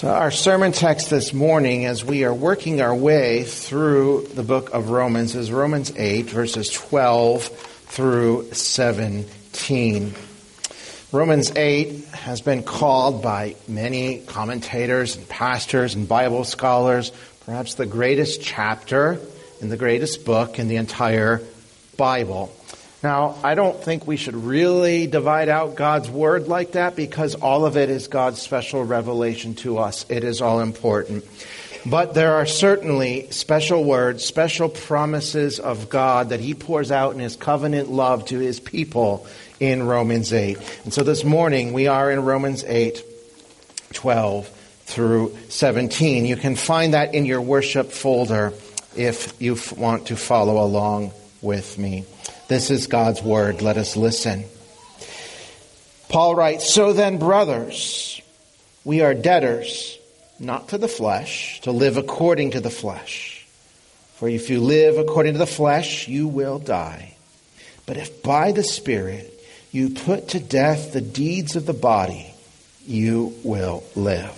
So, our sermon text this morning, as we are working our way through the book of Romans, is Romans 8, verses 12 through 17. Romans 8 has been called by many commentators and pastors and Bible scholars perhaps the greatest chapter in the greatest book in the entire Bible. Now, I don't think we should really divide out God's word like that because all of it is God's special revelation to us. It is all important. But there are certainly special words, special promises of God that He pours out in His covenant love to His people in Romans 8. And so this morning we are in Romans 8, 12 through 17. You can find that in your worship folder if you want to follow along with me. This is God's word. Let us listen. Paul writes, So then, brothers, we are debtors, not to the flesh, to live according to the flesh. For if you live according to the flesh, you will die. But if by the Spirit you put to death the deeds of the body, you will live.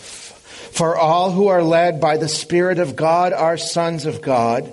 For all who are led by the Spirit of God are sons of God.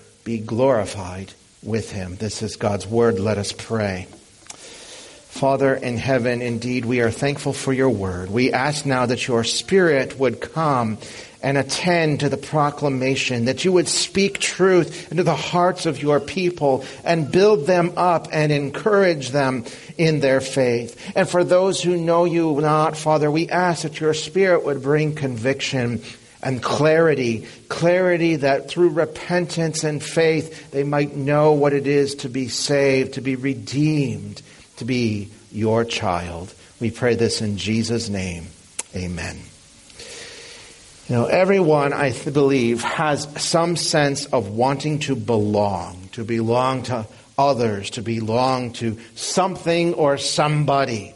be glorified with him. This is God's word. Let us pray. Father in heaven, indeed, we are thankful for your word. We ask now that your spirit would come and attend to the proclamation, that you would speak truth into the hearts of your people and build them up and encourage them in their faith. And for those who know you not, Father, we ask that your spirit would bring conviction and clarity. Clarity that through repentance and faith they might know what it is to be saved, to be redeemed, to be your child. We pray this in Jesus' name. Amen. You know, everyone, I believe, has some sense of wanting to belong, to belong to others, to belong to something or somebody.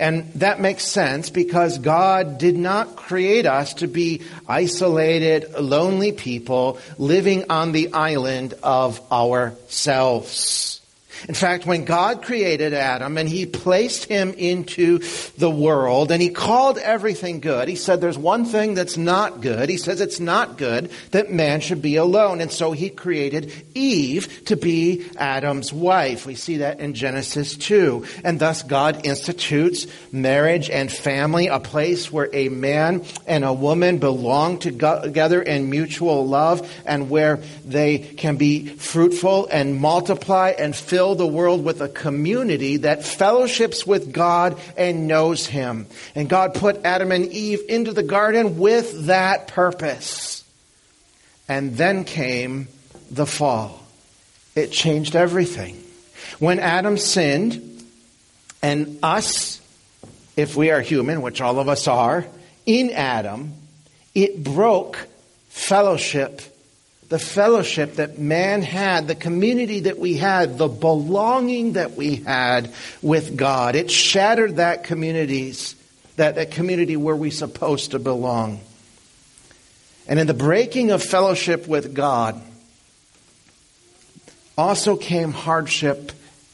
And that makes sense because God did not create us to be isolated, lonely people living on the island of ourselves. In fact, when God created Adam and he placed him into the world and he called everything good, he said there's one thing that's not good. He says it's not good that man should be alone. And so he created Eve to be Adam's wife. We see that in Genesis 2. And thus God institutes marriage and family, a place where a man and a woman belong together in mutual love and where they can be fruitful and multiply and fill fill the world with a community that fellowships with God and knows Him. And God put Adam and Eve into the garden with that purpose. And then came the fall. It changed everything. When Adam sinned, and us, if we are human, which all of us are, in Adam, it broke fellowship the fellowship that man had, the community that we had, the belonging that we had with God. It shattered that communities, that, that community where we're supposed to belong. And in the breaking of fellowship with God, also came hardship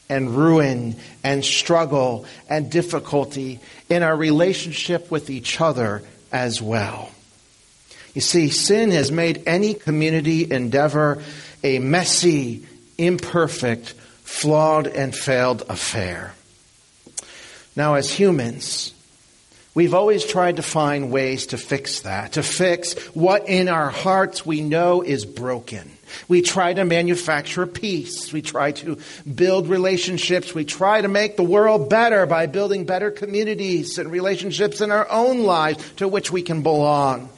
and ruin and struggle and difficulty in our relationship with each other as well. You see, sin has made any community endeavor a messy, imperfect, flawed, and failed affair. Now, as humans, We've always tried to find ways to fix that, to fix what in our hearts we know is broken. We try to manufacture peace. We try to build relationships. We try to make the world better by building better communities and relationships in our own lives to which we can belong.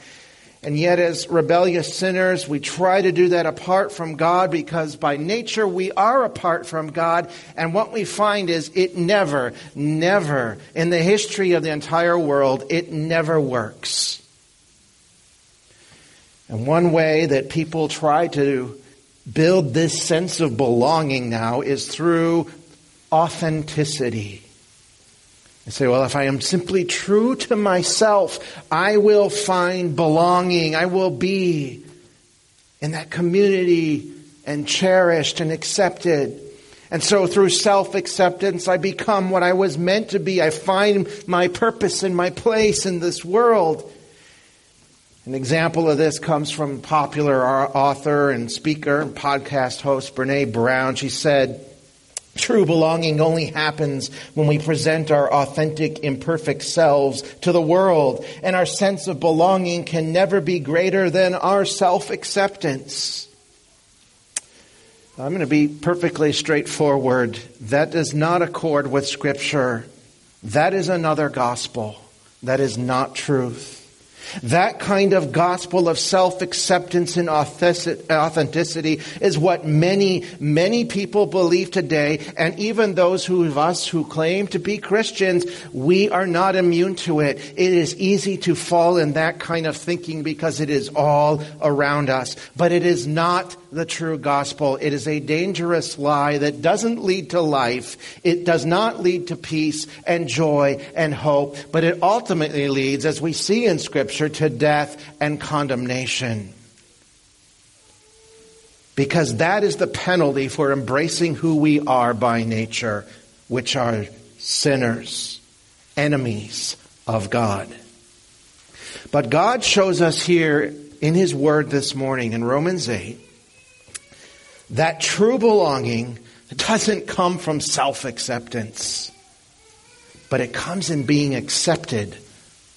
And yet, as rebellious sinners, we try to do that apart from God because by nature we are apart from God. And what we find is it never, never, in the history of the entire world, it never works. And one way that people try to build this sense of belonging now is through authenticity. I say, well, if I am simply true to myself, I will find belonging. I will be in that community and cherished and accepted. And so through self-acceptance, I become what I was meant to be. I find my purpose and my place in this world. An example of this comes from popular author and speaker and podcast host Brene Brown. She said, True belonging only happens when we present our authentic, imperfect selves to the world, and our sense of belonging can never be greater than our self acceptance. I'm going to be perfectly straightforward. That does not accord with Scripture. That is another gospel. That is not truth. That kind of gospel of self-acceptance and authenticity is what many, many people believe today. And even those of us who claim to be Christians, we are not immune to it. It is easy to fall in that kind of thinking because it is all around us. But it is not the true gospel. It is a dangerous lie that doesn't lead to life. It does not lead to peace and joy and hope, but it ultimately leads, as we see in scripture, to death and condemnation. Because that is the penalty for embracing who we are by nature, which are sinners, enemies of God. But God shows us here in His Word this morning in Romans 8 that true belonging doesn't come from self acceptance, but it comes in being accepted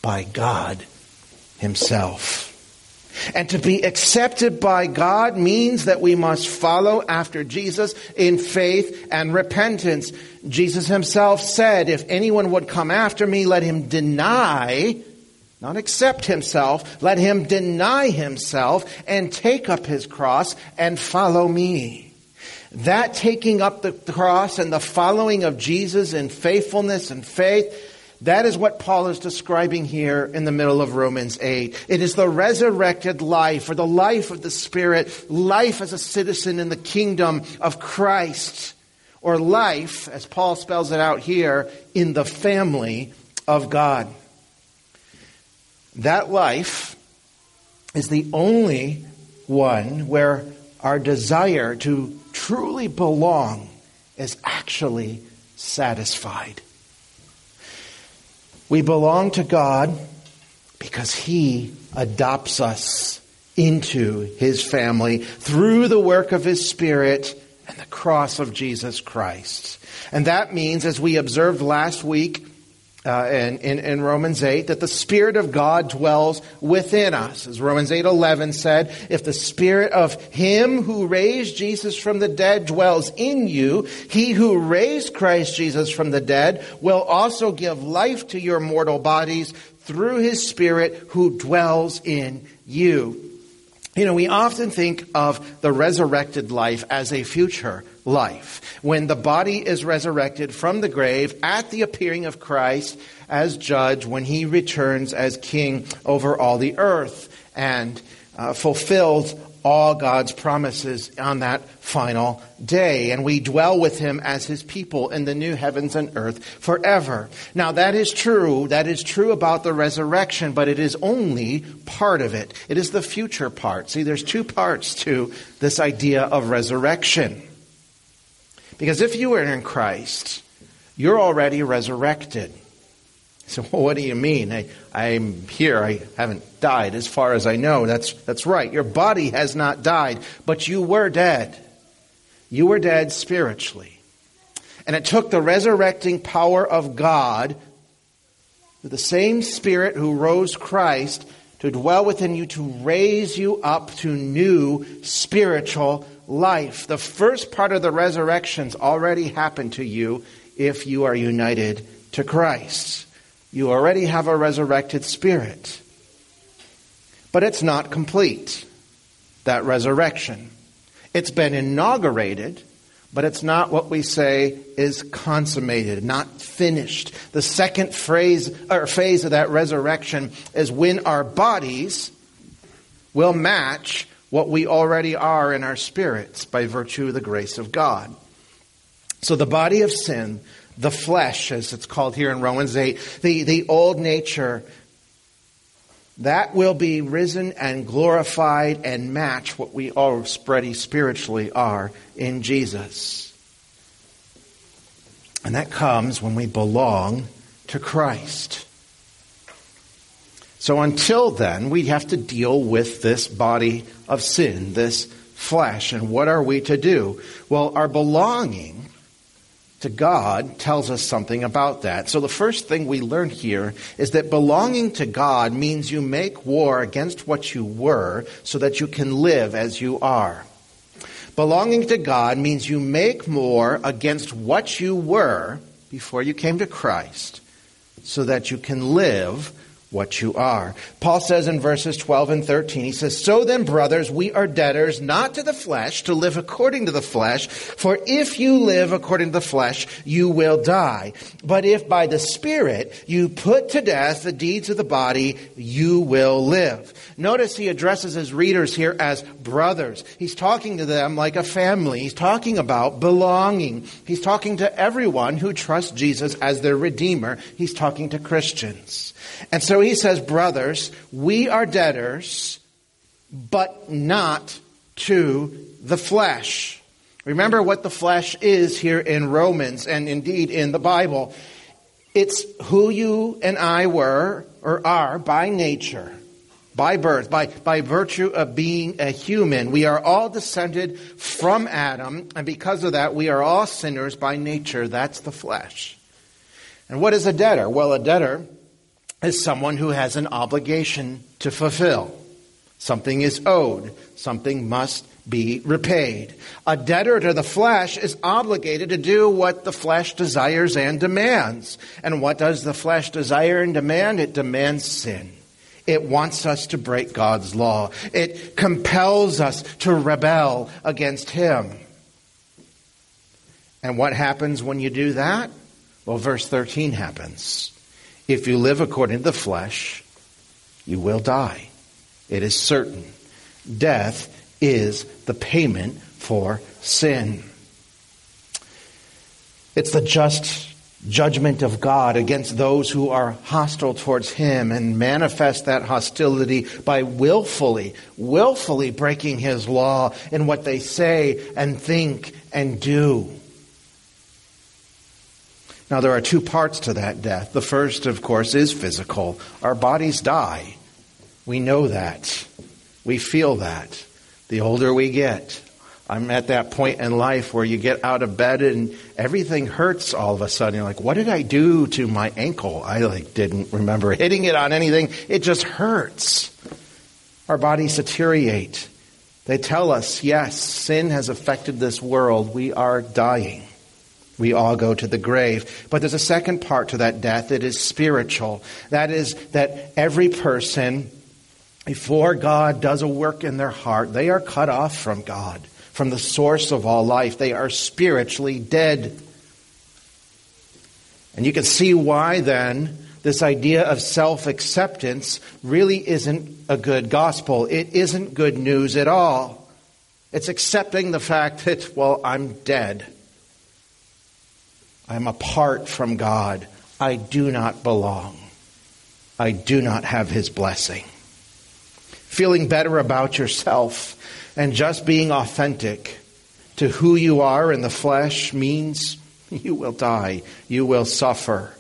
by God Himself. And to be accepted by God means that we must follow after Jesus in faith and repentance. Jesus himself said, if anyone would come after me, let him deny not accept himself, let him deny himself and take up his cross and follow me. That taking up the cross and the following of Jesus in faithfulness and faith, that is what Paul is describing here in the middle of Romans 8. It is the resurrected life or the life of the Spirit, life as a citizen in the kingdom of Christ, or life, as Paul spells it out here, in the family of God. That life is the only one where our desire to truly belong is actually satisfied. We belong to God because He adopts us into His family through the work of His Spirit and the cross of Jesus Christ. And that means, as we observed last week, uh, in, in, in, Romans 8 that the Spirit of God dwells within us. As Romans 8 11 said, if the Spirit of Him who raised Jesus from the dead dwells in you, He who raised Christ Jesus from the dead will also give life to your mortal bodies through His Spirit who dwells in you. You know, we often think of the resurrected life as a future life. When the body is resurrected from the grave at the appearing of Christ as judge, when he returns as king over all the earth and uh, fulfills all God's promises on that final day. And we dwell with him as his people in the new heavens and earth forever. Now that is true. That is true about the resurrection, but it is only part of it. It is the future part. See, there's two parts to this idea of resurrection. Because if you are in Christ, you're already resurrected. So well, what do you mean? I, I'm here. I haven't died as far as I know. That's, that's right. Your body has not died, but you were dead. You were dead spiritually. And it took the resurrecting power of God, the same Spirit who rose Christ, to dwell within you to raise you up to new spiritual life. The first part of the resurrection's already happened to you if you are united to Christ. You already have a resurrected spirit. But it's not complete, that resurrection. It's been inaugurated, but it's not what we say is consummated, not finished. The second phrase or phase of that resurrection is when our bodies will match what we already are in our spirits by virtue of the grace of God. So the body of sin, the flesh, as it's called here in Romans 8, the, the old nature, that will be risen and glorified and match what we already spiritually are in Jesus. And that comes when we belong to Christ. So until then, we have to deal with this body of sin, this flesh. And what are we to do? Well, our belonging to God tells us something about that. So the first thing we learn here is that belonging to God means you make war against what you were so that you can live as you are. Belonging to God means you make war against what you were before you came to Christ so that you can live what you are. Paul says in verses 12 and 13, he says, So then, brothers, we are debtors not to the flesh to live according to the flesh, for if you live according to the flesh, you will die. But if by the Spirit you put to death the deeds of the body, you will live. Notice he addresses his readers here as brothers. He's talking to them like a family. He's talking about belonging. He's talking to everyone who trusts Jesus as their Redeemer. He's talking to Christians. And so he says, Brothers, we are debtors, but not to the flesh. Remember what the flesh is here in Romans and indeed in the Bible. It's who you and I were or are by nature, by birth, by, by virtue of being a human. We are all descended from Adam, and because of that, we are all sinners by nature. That's the flesh. And what is a debtor? Well, a debtor is someone who has an obligation to fulfill. Something is owed. Something must be repaid. A debtor to the flesh is obligated to do what the flesh desires and demands. And what does the flesh desire and demand? It demands sin. It wants us to break God's law. It compels us to rebel against Him. And what happens when you do that? Well, verse 13 happens. If you live according to the flesh, you will die. It is certain. Death is the payment for sin. It's the just judgment of God against those who are hostile towards Him and manifest that hostility by willfully, willfully breaking His law in what they say and think and do. Now, there are two parts to that death. The first, of course, is physical. Our bodies die. We know that. We feel that. The older we get, I'm at that point in life where you get out of bed and everything hurts all of a sudden. You're like, what did I do to my ankle? I like didn't remember hitting it on anything. It just hurts. Our bodies deteriorate. They tell us, yes, sin has affected this world. We are dying. We all go to the grave. But there's a second part to that death. It is spiritual. That is that every person, before God does a work in their heart, they are cut off from God, from the source of all life. They are spiritually dead. And you can see why then this idea of self acceptance really isn't a good gospel. It isn't good news at all. It's accepting the fact that, well, I'm dead. I'm apart from God. I do not belong. I do not have his blessing. Feeling better about yourself and just being authentic to who you are in the flesh means you will die. You will suffer.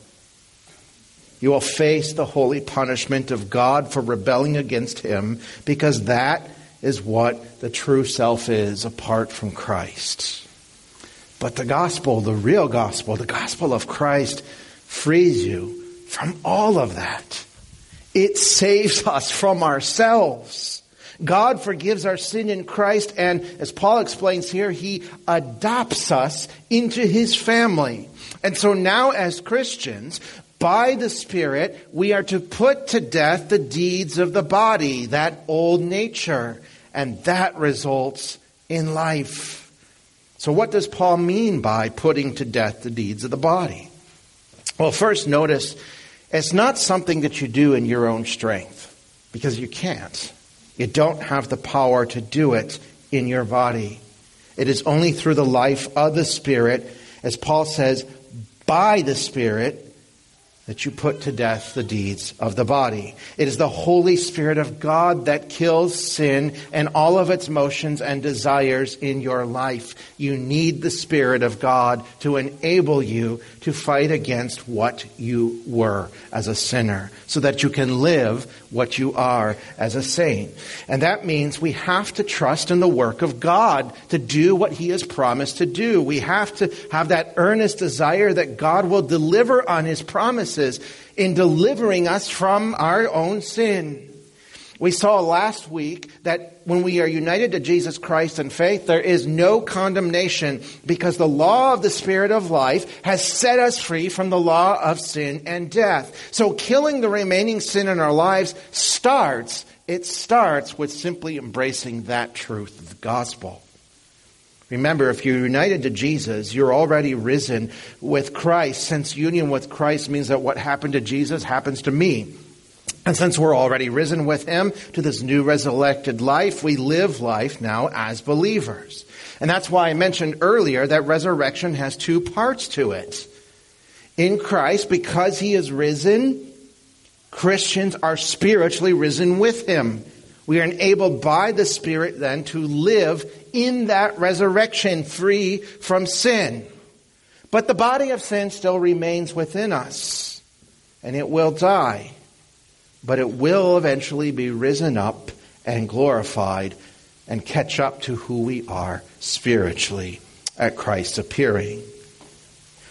You will face the holy punishment of God for rebelling against him because that is what the true self is apart from Christ. But the gospel, the real gospel, the gospel of Christ frees you from all of that. It saves us from ourselves. God forgives our sin in Christ, and as Paul explains here, he adopts us into his family. And so now, as Christians, by the Spirit, we are to put to death the deeds of the body, that old nature, and that results in life. So, what does Paul mean by putting to death the deeds of the body? Well, first, notice it's not something that you do in your own strength, because you can't. You don't have the power to do it in your body. It is only through the life of the Spirit, as Paul says, by the Spirit, that you put to death the deeds of the body. It is the Holy Spirit of God that kills sin and all of its motions and desires in your life. You need the Spirit of God to enable you to fight against what you were as a sinner so that you can live what you are as a saint. And that means we have to trust in the work of God to do what He has promised to do. We have to have that earnest desire that God will deliver on His promises promises in delivering us from our own sin. We saw last week that when we are united to Jesus Christ in faith, there is no condemnation because the law of the Spirit of life has set us free from the law of sin and death. So killing the remaining sin in our lives starts, it starts with simply embracing that truth the gospel. Remember, if you're united to Jesus, you're already risen with Christ. Since union with Christ means that what happened to Jesus happens to me. And since we're already risen with him to this new resurrected life, we live life now as believers. And that's why I mentioned earlier that resurrection has two parts to it. In Christ, because he is risen, Christians are spiritually risen with him. We are enabled by the Spirit then to live in that resurrection free from sin. But the body of sin still remains within us and it will die. But it will eventually be risen up and glorified and catch up to who we are spiritually at Christ's appearing.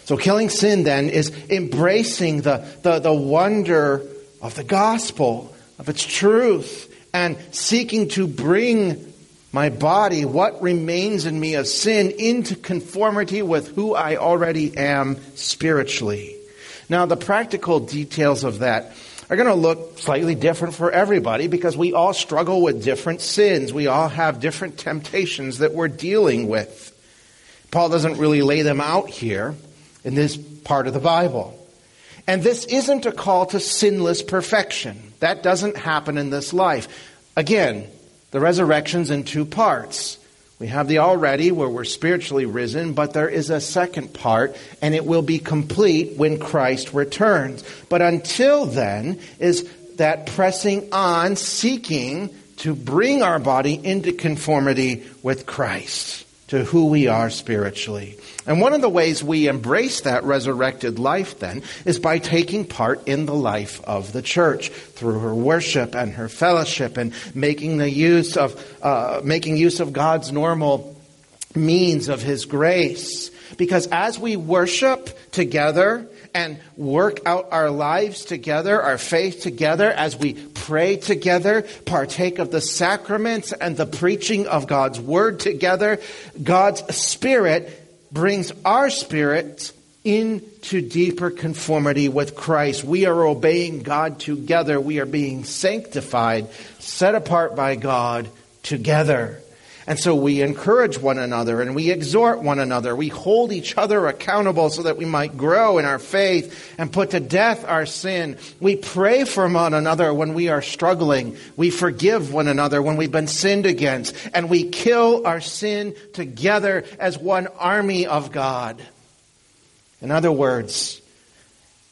So killing sin then is embracing the, the, the wonder of the gospel, of its truth, and seeking to bring my body, what remains in me of sin, into conformity with who I already am spiritually. Now, the practical details of that are going to look slightly different for everybody because we all struggle with different sins. We all have different temptations that we're dealing with. Paul doesn't really lay them out here in this part of the Bible. And this isn't a call to sinless perfection. That doesn't happen in this life. Again, the resurrection's in two parts. We have the already where we're spiritually risen, but there is a second part, and it will be complete when Christ returns. But until then is that pressing on, seeking to bring our body into conformity with Christ, to who we are spiritually. And one of the ways we embrace that resurrected life then is by taking part in the life of the church through her worship and her fellowship and making the use of uh, making use of God's normal means of His grace. Because as we worship together and work out our lives together, our faith together, as we pray together, partake of the sacraments and the preaching of God's word together, God's Spirit brings our spirits into deeper conformity with Christ. We are obeying God together. We are being sanctified, set apart by God together. And so we encourage one another and we exhort one another. We hold each other accountable so that we might grow in our faith and put to death our sin. We pray for one another when we are struggling. We forgive one another when we've been sinned against. And we kill our sin together as one army of God. In other words,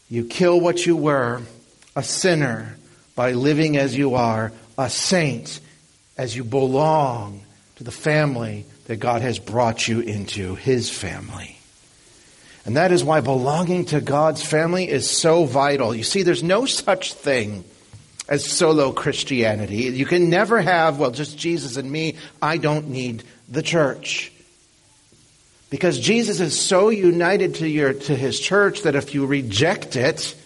you kill what you were, a sinner, by living as you are, a saint, as you belong to the family that God has brought you into, His family. And that is why belonging to God's family is so vital. You see, there's no such thing as solo Christianity. You can never have, well, just Jesus and me. I don't need the church. Because Jesus is so united to your to his church that if you reject it,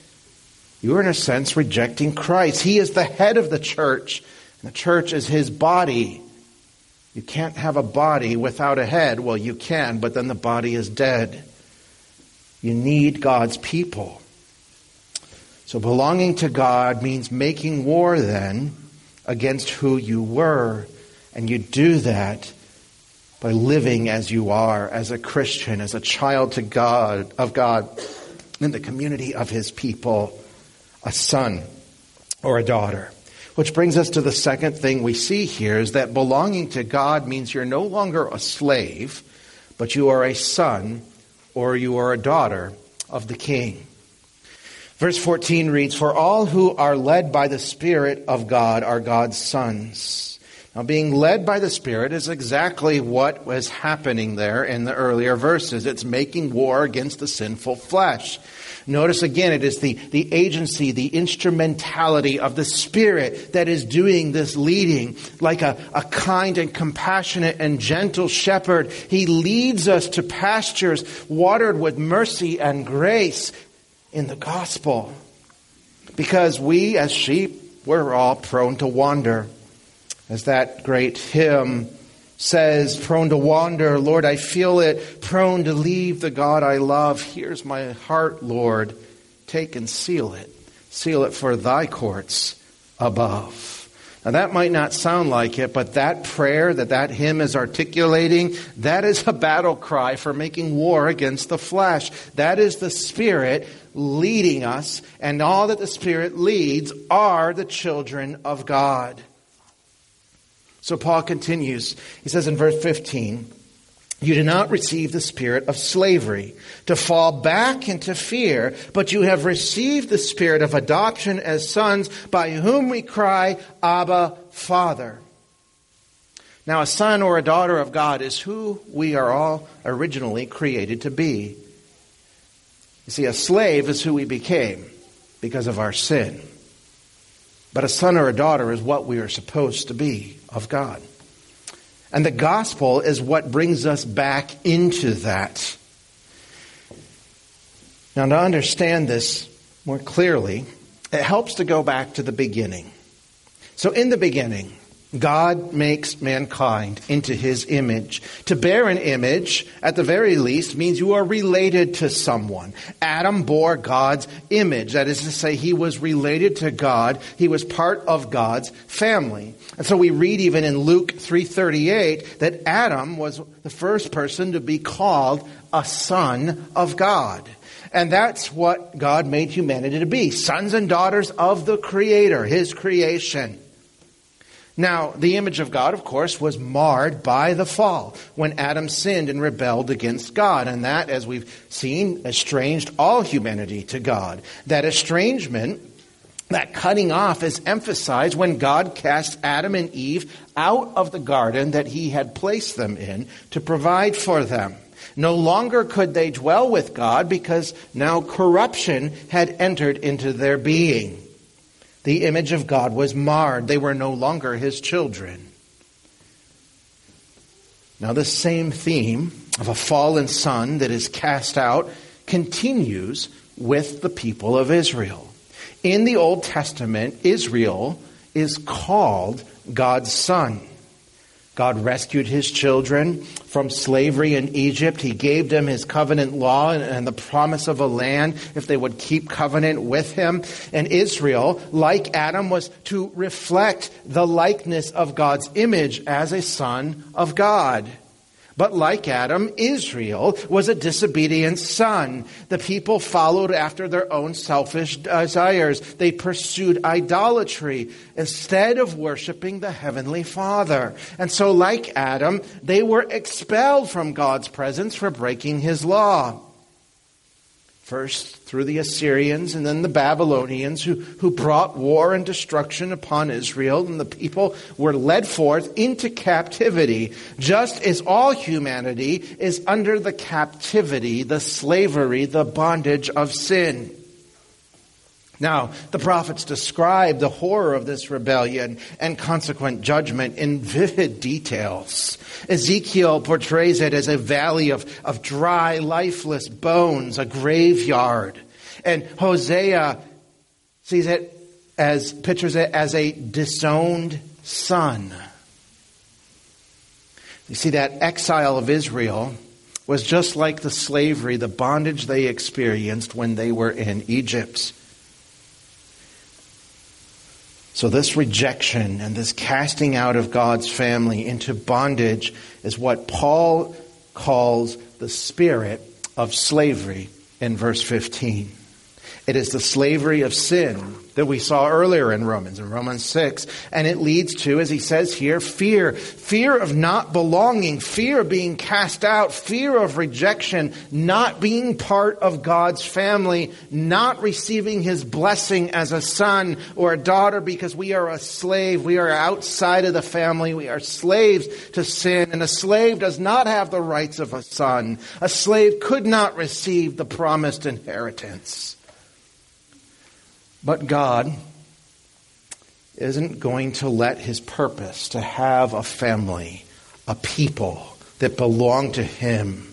you are in a sense rejecting Christ. He is the head of the church, and the church is his body. You can't have a body without a head. Well, you can, but then the body is dead. You need God's people. So belonging to God means making war then against who you were. And you do that by living as you are, as a Christian, as a child to God, of God, in the community of his people, a son or a daughter. Which brings us to the second thing we see here is that belonging to God means you're no longer a slave, but you are a son or you are a daughter of the king. Verse 14 reads, For all who are led by the Spirit of God are God's sons. Now, being led by the Spirit is exactly what was happening there in the earlier verses. It's making war against the sinful flesh. Notice again, it is the, the agency, the instrumentality of the Spirit that is doing this leading. Like a, a kind and compassionate and gentle shepherd, He leads us to pastures watered with mercy and grace in the gospel. Because we, as sheep, we're all prone to wander. As that great hymn says, prone to wander, Lord, I feel it, prone to leave the God I love. Here's my heart, Lord. Take and seal it. Seal it for thy courts above. Now that might not sound like it, but that prayer that that hymn is articulating, that is a battle cry for making war against the flesh. That is the Spirit leading us, and all that the Spirit leads are the children of God. So Paul continues. He says in verse 15, you do not receive the spirit of slavery to fall back into fear, but you have received the spirit of adoption as sons by whom we cry, Abba, Father. Now, a son or a daughter of God is who we are all originally created to be. You see, a slave is who we became because of our sin. But a son or a daughter is what we are supposed to be of God. And the gospel is what brings us back into that. Now, to understand this more clearly, it helps to go back to the beginning. So, in the beginning, God makes mankind into his image. To bear an image, at the very least, means you are related to someone. Adam bore God's image. That is to say, he was related to God. He was part of God's family. And so we read even in Luke 3.38 that Adam was the first person to be called a son of God. And that's what God made humanity to be. Sons and daughters of the Creator, His creation. Now, the image of God, of course, was marred by the fall when Adam sinned and rebelled against God. And that, as we've seen, estranged all humanity to God. That estrangement, that cutting off, is emphasized when God cast Adam and Eve out of the garden that he had placed them in to provide for them. No longer could they dwell with God because now corruption had entered into their being. The image of God was marred. They were no longer his children. Now, this same theme of a fallen son that is cast out continues with the people of Israel. In the Old Testament, Israel is called God's son. God rescued his children from slavery in Egypt. He gave them his covenant law and the promise of a land if they would keep covenant with him. And Israel, like Adam, was to reflect the likeness of God's image as a son of God. But like Adam, Israel was a disobedient son. The people followed after their own selfish desires. They pursued idolatry instead of worshiping the Heavenly Father. And so, like Adam, they were expelled from God's presence for breaking His law. First through the Assyrians and then the Babylonians who, who brought war and destruction upon Israel, and the people were led forth into captivity, just as all humanity is under the captivity, the slavery, the bondage of sin. Now, the prophets describe the horror of this rebellion and consequent judgment in vivid details. Ezekiel portrays it as a valley of, of dry, lifeless bones, a graveyard. And Hosea sees it as, pictures it as a disowned son. You see, that exile of Israel was just like the slavery, the bondage they experienced when they were in Egypt. So, this rejection and this casting out of God's family into bondage is what Paul calls the spirit of slavery in verse 15. It is the slavery of sin that we saw earlier in Romans, in Romans 6. And it leads to, as he says here, fear. Fear of not belonging, fear of being cast out, fear of rejection, not being part of God's family, not receiving his blessing as a son or a daughter because we are a slave. We are outside of the family. We are slaves to sin. And a slave does not have the rights of a son. A slave could not receive the promised inheritance. But God isn't going to let his purpose to have a family, a people that belong to him,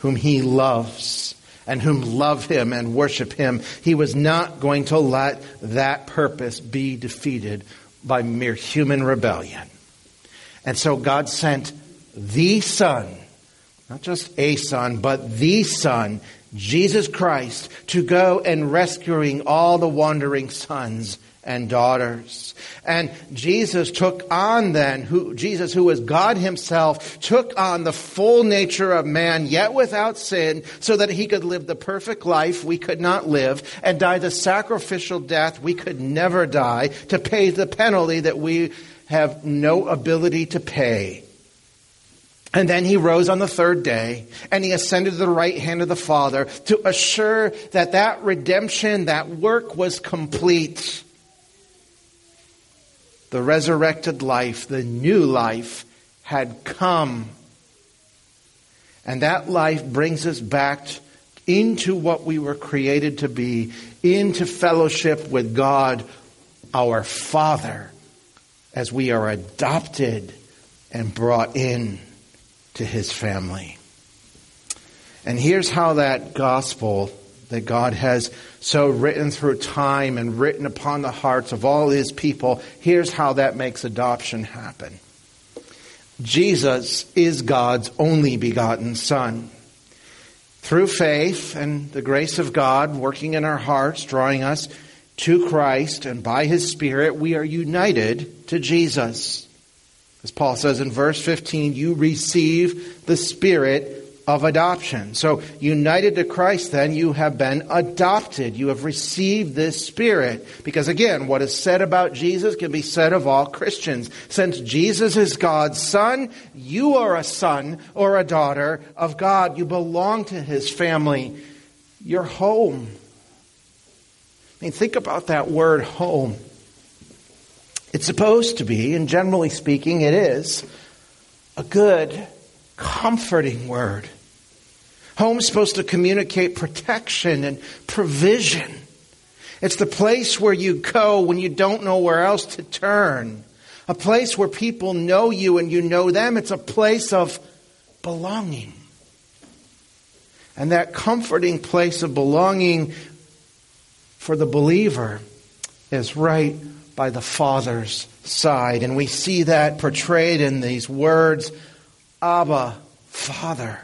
whom he loves and whom love him and worship him, he was not going to let that purpose be defeated by mere human rebellion. And so God sent the Son, not just a Son, but the Son, Jesus Christ to go and rescuing all the wandering sons and daughters. And Jesus took on then, who, Jesus who was God himself, took on the full nature of man, yet without sin, so that he could live the perfect life we could not live, and die the sacrificial death we could never die, to pay the penalty that we have no ability to pay. And then he rose on the third day and he ascended to the right hand of the Father to assure that that redemption, that work was complete. The resurrected life, the new life had come. And that life brings us back into what we were created to be, into fellowship with God, our Father, as we are adopted and brought in to his family. And here's how that gospel that God has so written through time and written upon the hearts of all his people, here's how that makes adoption happen. Jesus is God's only begotten Son. Through faith and the grace of God working in our hearts, drawing us to Christ, and by His Spirit, we are united to Jesus. As Paul says in verse 15, you receive the spirit of adoption. So, united to Christ, then, you have been adopted. You have received this Spirit. Because again, what is said about Jesus can be said of all Christians. Since Jesus is God's Son, you are a son or a daughter of God. You belong to His family. You're home. I mean, think about that word home. It's supposed to be, and generally speaking, it is, a good, comforting word. Home's supposed to communicate protection and provision. It's the place where you go when you don't know where else to turn. A place where people know you and you know them. It's a place of belonging. And that comforting place of belonging for the believer is right by the Father's side. And we see that portrayed in these words Abba, Father.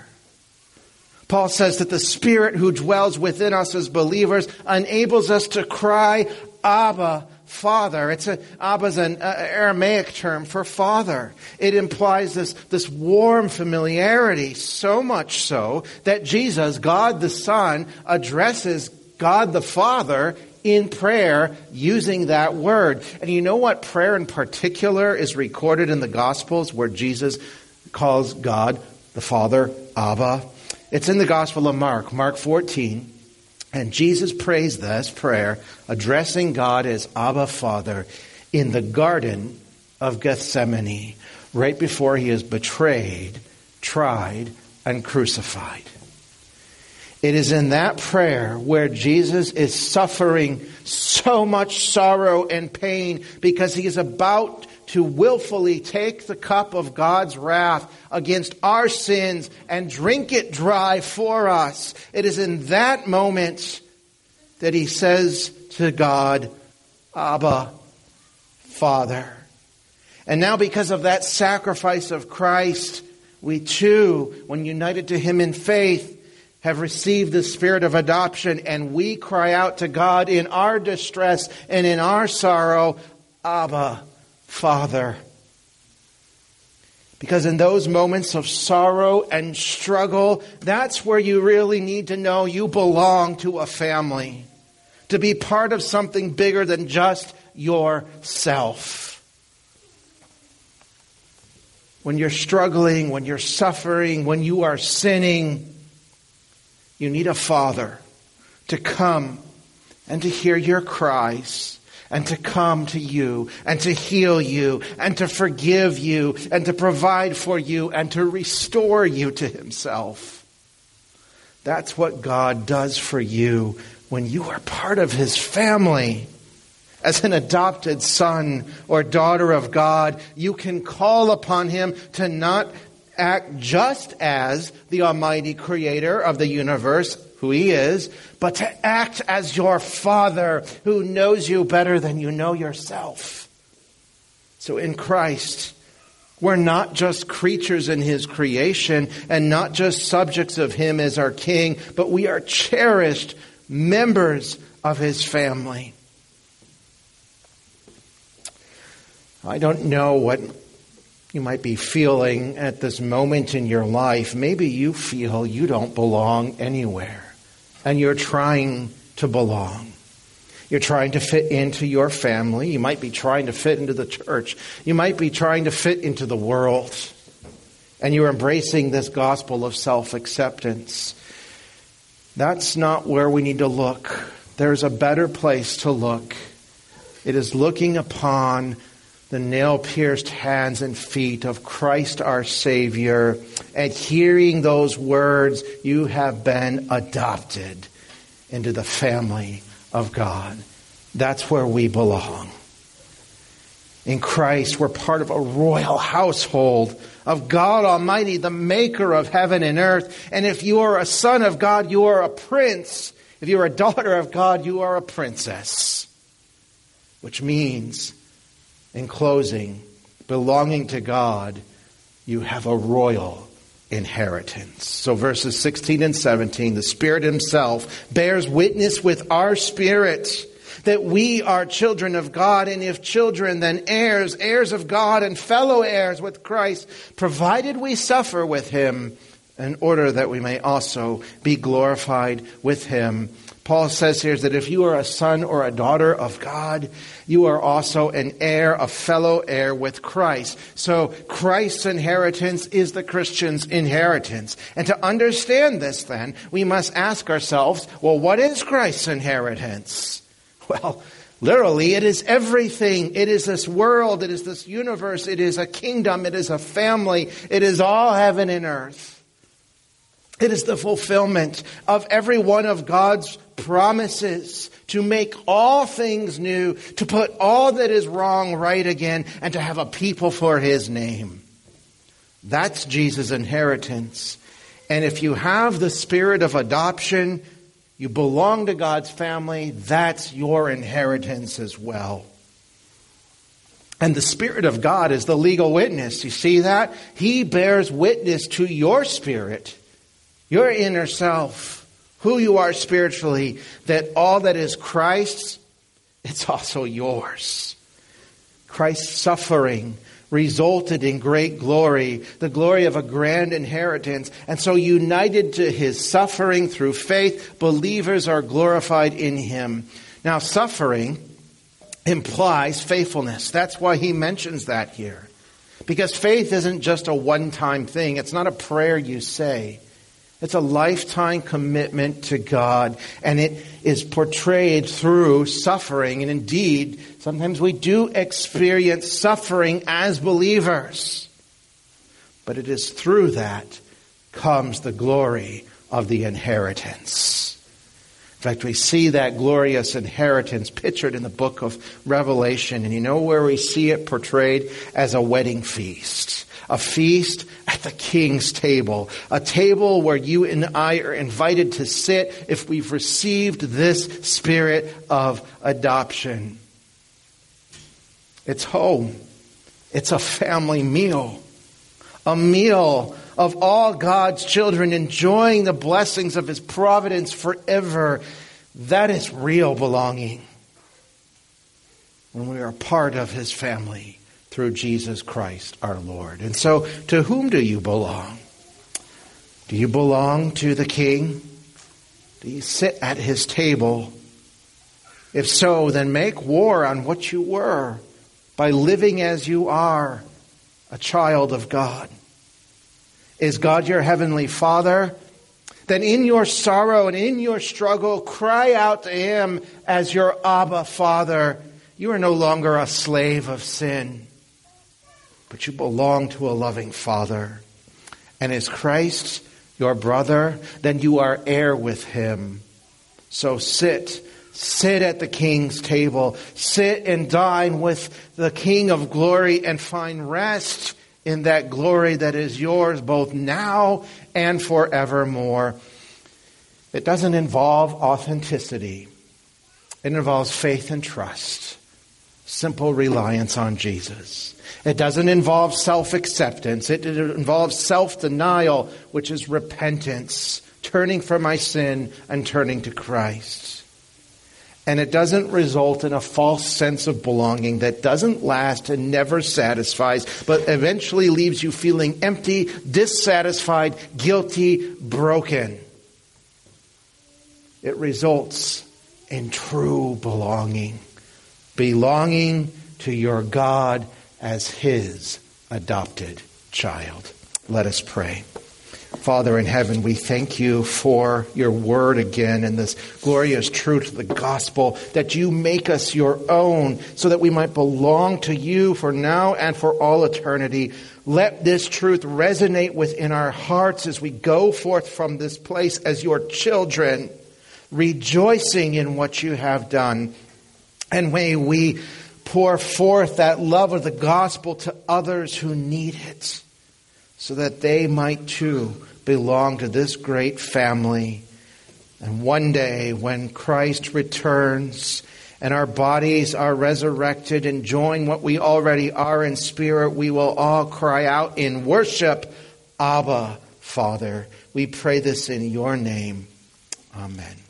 Paul says that the Spirit who dwells within us as believers enables us to cry, Abba, Father. It's a, Abba is an uh, Aramaic term for father. It implies this, this warm familiarity, so much so that Jesus, God the Son, addresses God the Father in prayer using that word. And you know what prayer in particular is recorded in the Gospels where Jesus calls God the Father Abba? It's in the Gospel of Mark, Mark 14. And Jesus prays this prayer, addressing God as Abba Father in the Garden of Gethsemane, right before he is betrayed, tried, and crucified. It is in that prayer where Jesus is suffering so much sorrow and pain because he is about to willfully take the cup of God's wrath against our sins and drink it dry for us. It is in that moment that he says to God, Abba, Father. And now, because of that sacrifice of Christ, we too, when united to him in faith, have received the spirit of adoption, and we cry out to God in our distress and in our sorrow, Abba, Father. Because in those moments of sorrow and struggle, that's where you really need to know you belong to a family. to be part of something bigger than just yourself. When you're struggling, when you're suffering, when you are sinning, you need a father to come and to hear your cries and to come to you and to heal you and to forgive you and to provide for you and to restore you to himself. That's what God does for you when you are part of his family. As an adopted son or daughter of God, you can call upon him to not act just as the Almighty Creator of the universe, who He is, but to act as your Father who knows you better than you know yourself. So in Christ, we're not just creatures in His creation and not just subjects of Him as our King, but we are cherished members of His family. I don't know what you might be feeling at this moment in your life. Maybe you feel you don't belong anywhere and you're trying to belong. You're trying to fit into your family. You might be trying to fit into the church. You might be trying to fit into the world. And you're embracing this gospel of self acceptance. That's not where we need to look. There's a better place to look. It is looking upon the nail pierced hands and feet of Christ our Savior and hearing those words, you have been adopted into the family of God. That's where we belong. In Christ, we're part of a royal household of God Almighty, the maker of heaven and earth. And if you are a son of God, you are a prince. If you are a daughter of God, you are a princess. Which means in closing, belonging to God, you have a royal inheritance. So verses 16 and 17, the Spirit Himself bears witness with our spirit that we are children of God, and if children, then heirs, heirs of God, and fellow heirs with Christ, provided we suffer with Him in order that we may also be glorified with Him. Paul says here that if you are a son or a daughter of God, you are also an heir, a fellow heir with Christ. So Christ's inheritance is the Christian's inheritance. And to understand this then, we must ask ourselves, well, what is Christ's inheritance? Well, literally, it is everything. It is this world. It is this universe. It is a kingdom. It is a family. It is all heaven and earth. It is the fulfillment of every one of God's promises to make all things new, to put all that is wrong right again, and to have a people for his name. That's Jesus' inheritance. And if you have the spirit of adoption, you belong to God's family, that's your inheritance as well. And the Spirit of God is the legal witness. You see that? He bears witness to your spirit your inner self, who you are spiritually, that all that is Christ's, it's also yours. Christ's suffering resulted in great glory, the glory of a grand inheritance. And so, united to his suffering through faith, believers are glorified in him. Now, suffering implies faithfulness. That's why he mentions that here. Because faith isn't just a one time thing, it's not a prayer you say. It's a lifetime commitment to God, and it is portrayed through suffering. And indeed, sometimes we do experience suffering as believers. But it is through that comes the glory of the inheritance. In fact, we see that glorious inheritance pictured in the book of Revelation, and you know where we see it portrayed as a wedding feast a feast at the king's table, a table where you and I are invited to sit if we've received this spirit of adoption. It's home. It's a family meal. A meal of all God's children enjoying the blessings of His providence forever. That is real belonging when we are part of His family through Jesus Christ our Lord. And so, to whom do you belong? Do you belong to the King? Do you sit at his table? If so, then make war on what you were by living as you are, a child of God. Is God your heavenly Father? Then in your sorrow and in your struggle, cry out to Him as your Abba Father. You are no longer a slave of sin, but you belong to a loving Father. And is Christ your brother? Then you are heir with Him. So sit Sit at the king's table. Sit and dine with the king of glory and find rest in that glory that is yours both now and forevermore. It doesn't involve authenticity. It involves faith and trust. Simple reliance on Jesus. It doesn't involve self-acceptance. It involves self-denial, which is repentance, turning from my sin and turning to Christ and it doesn't result in a false sense of belonging that doesn't last and never satisfies, but eventually leaves you feeling empty, dissatisfied, guilty, broken. It results in true belonging, belonging to your God as His adopted child. Let us pray. Father in heaven, we thank you for your word again and this glorious truth of the gospel that you make us your own so that we might belong to you for now and for all eternity. Let this truth resonate within our hearts as we go forth from this place as your children, rejoicing in what you have done. And may we pour forth that love of the gospel to others who need it so that they might too belong to this great family. And one day, when Christ returns and our bodies are resurrected and join what we already are in spirit, we will all cry out in worship, Abba, Father. We pray this in your name. Amen.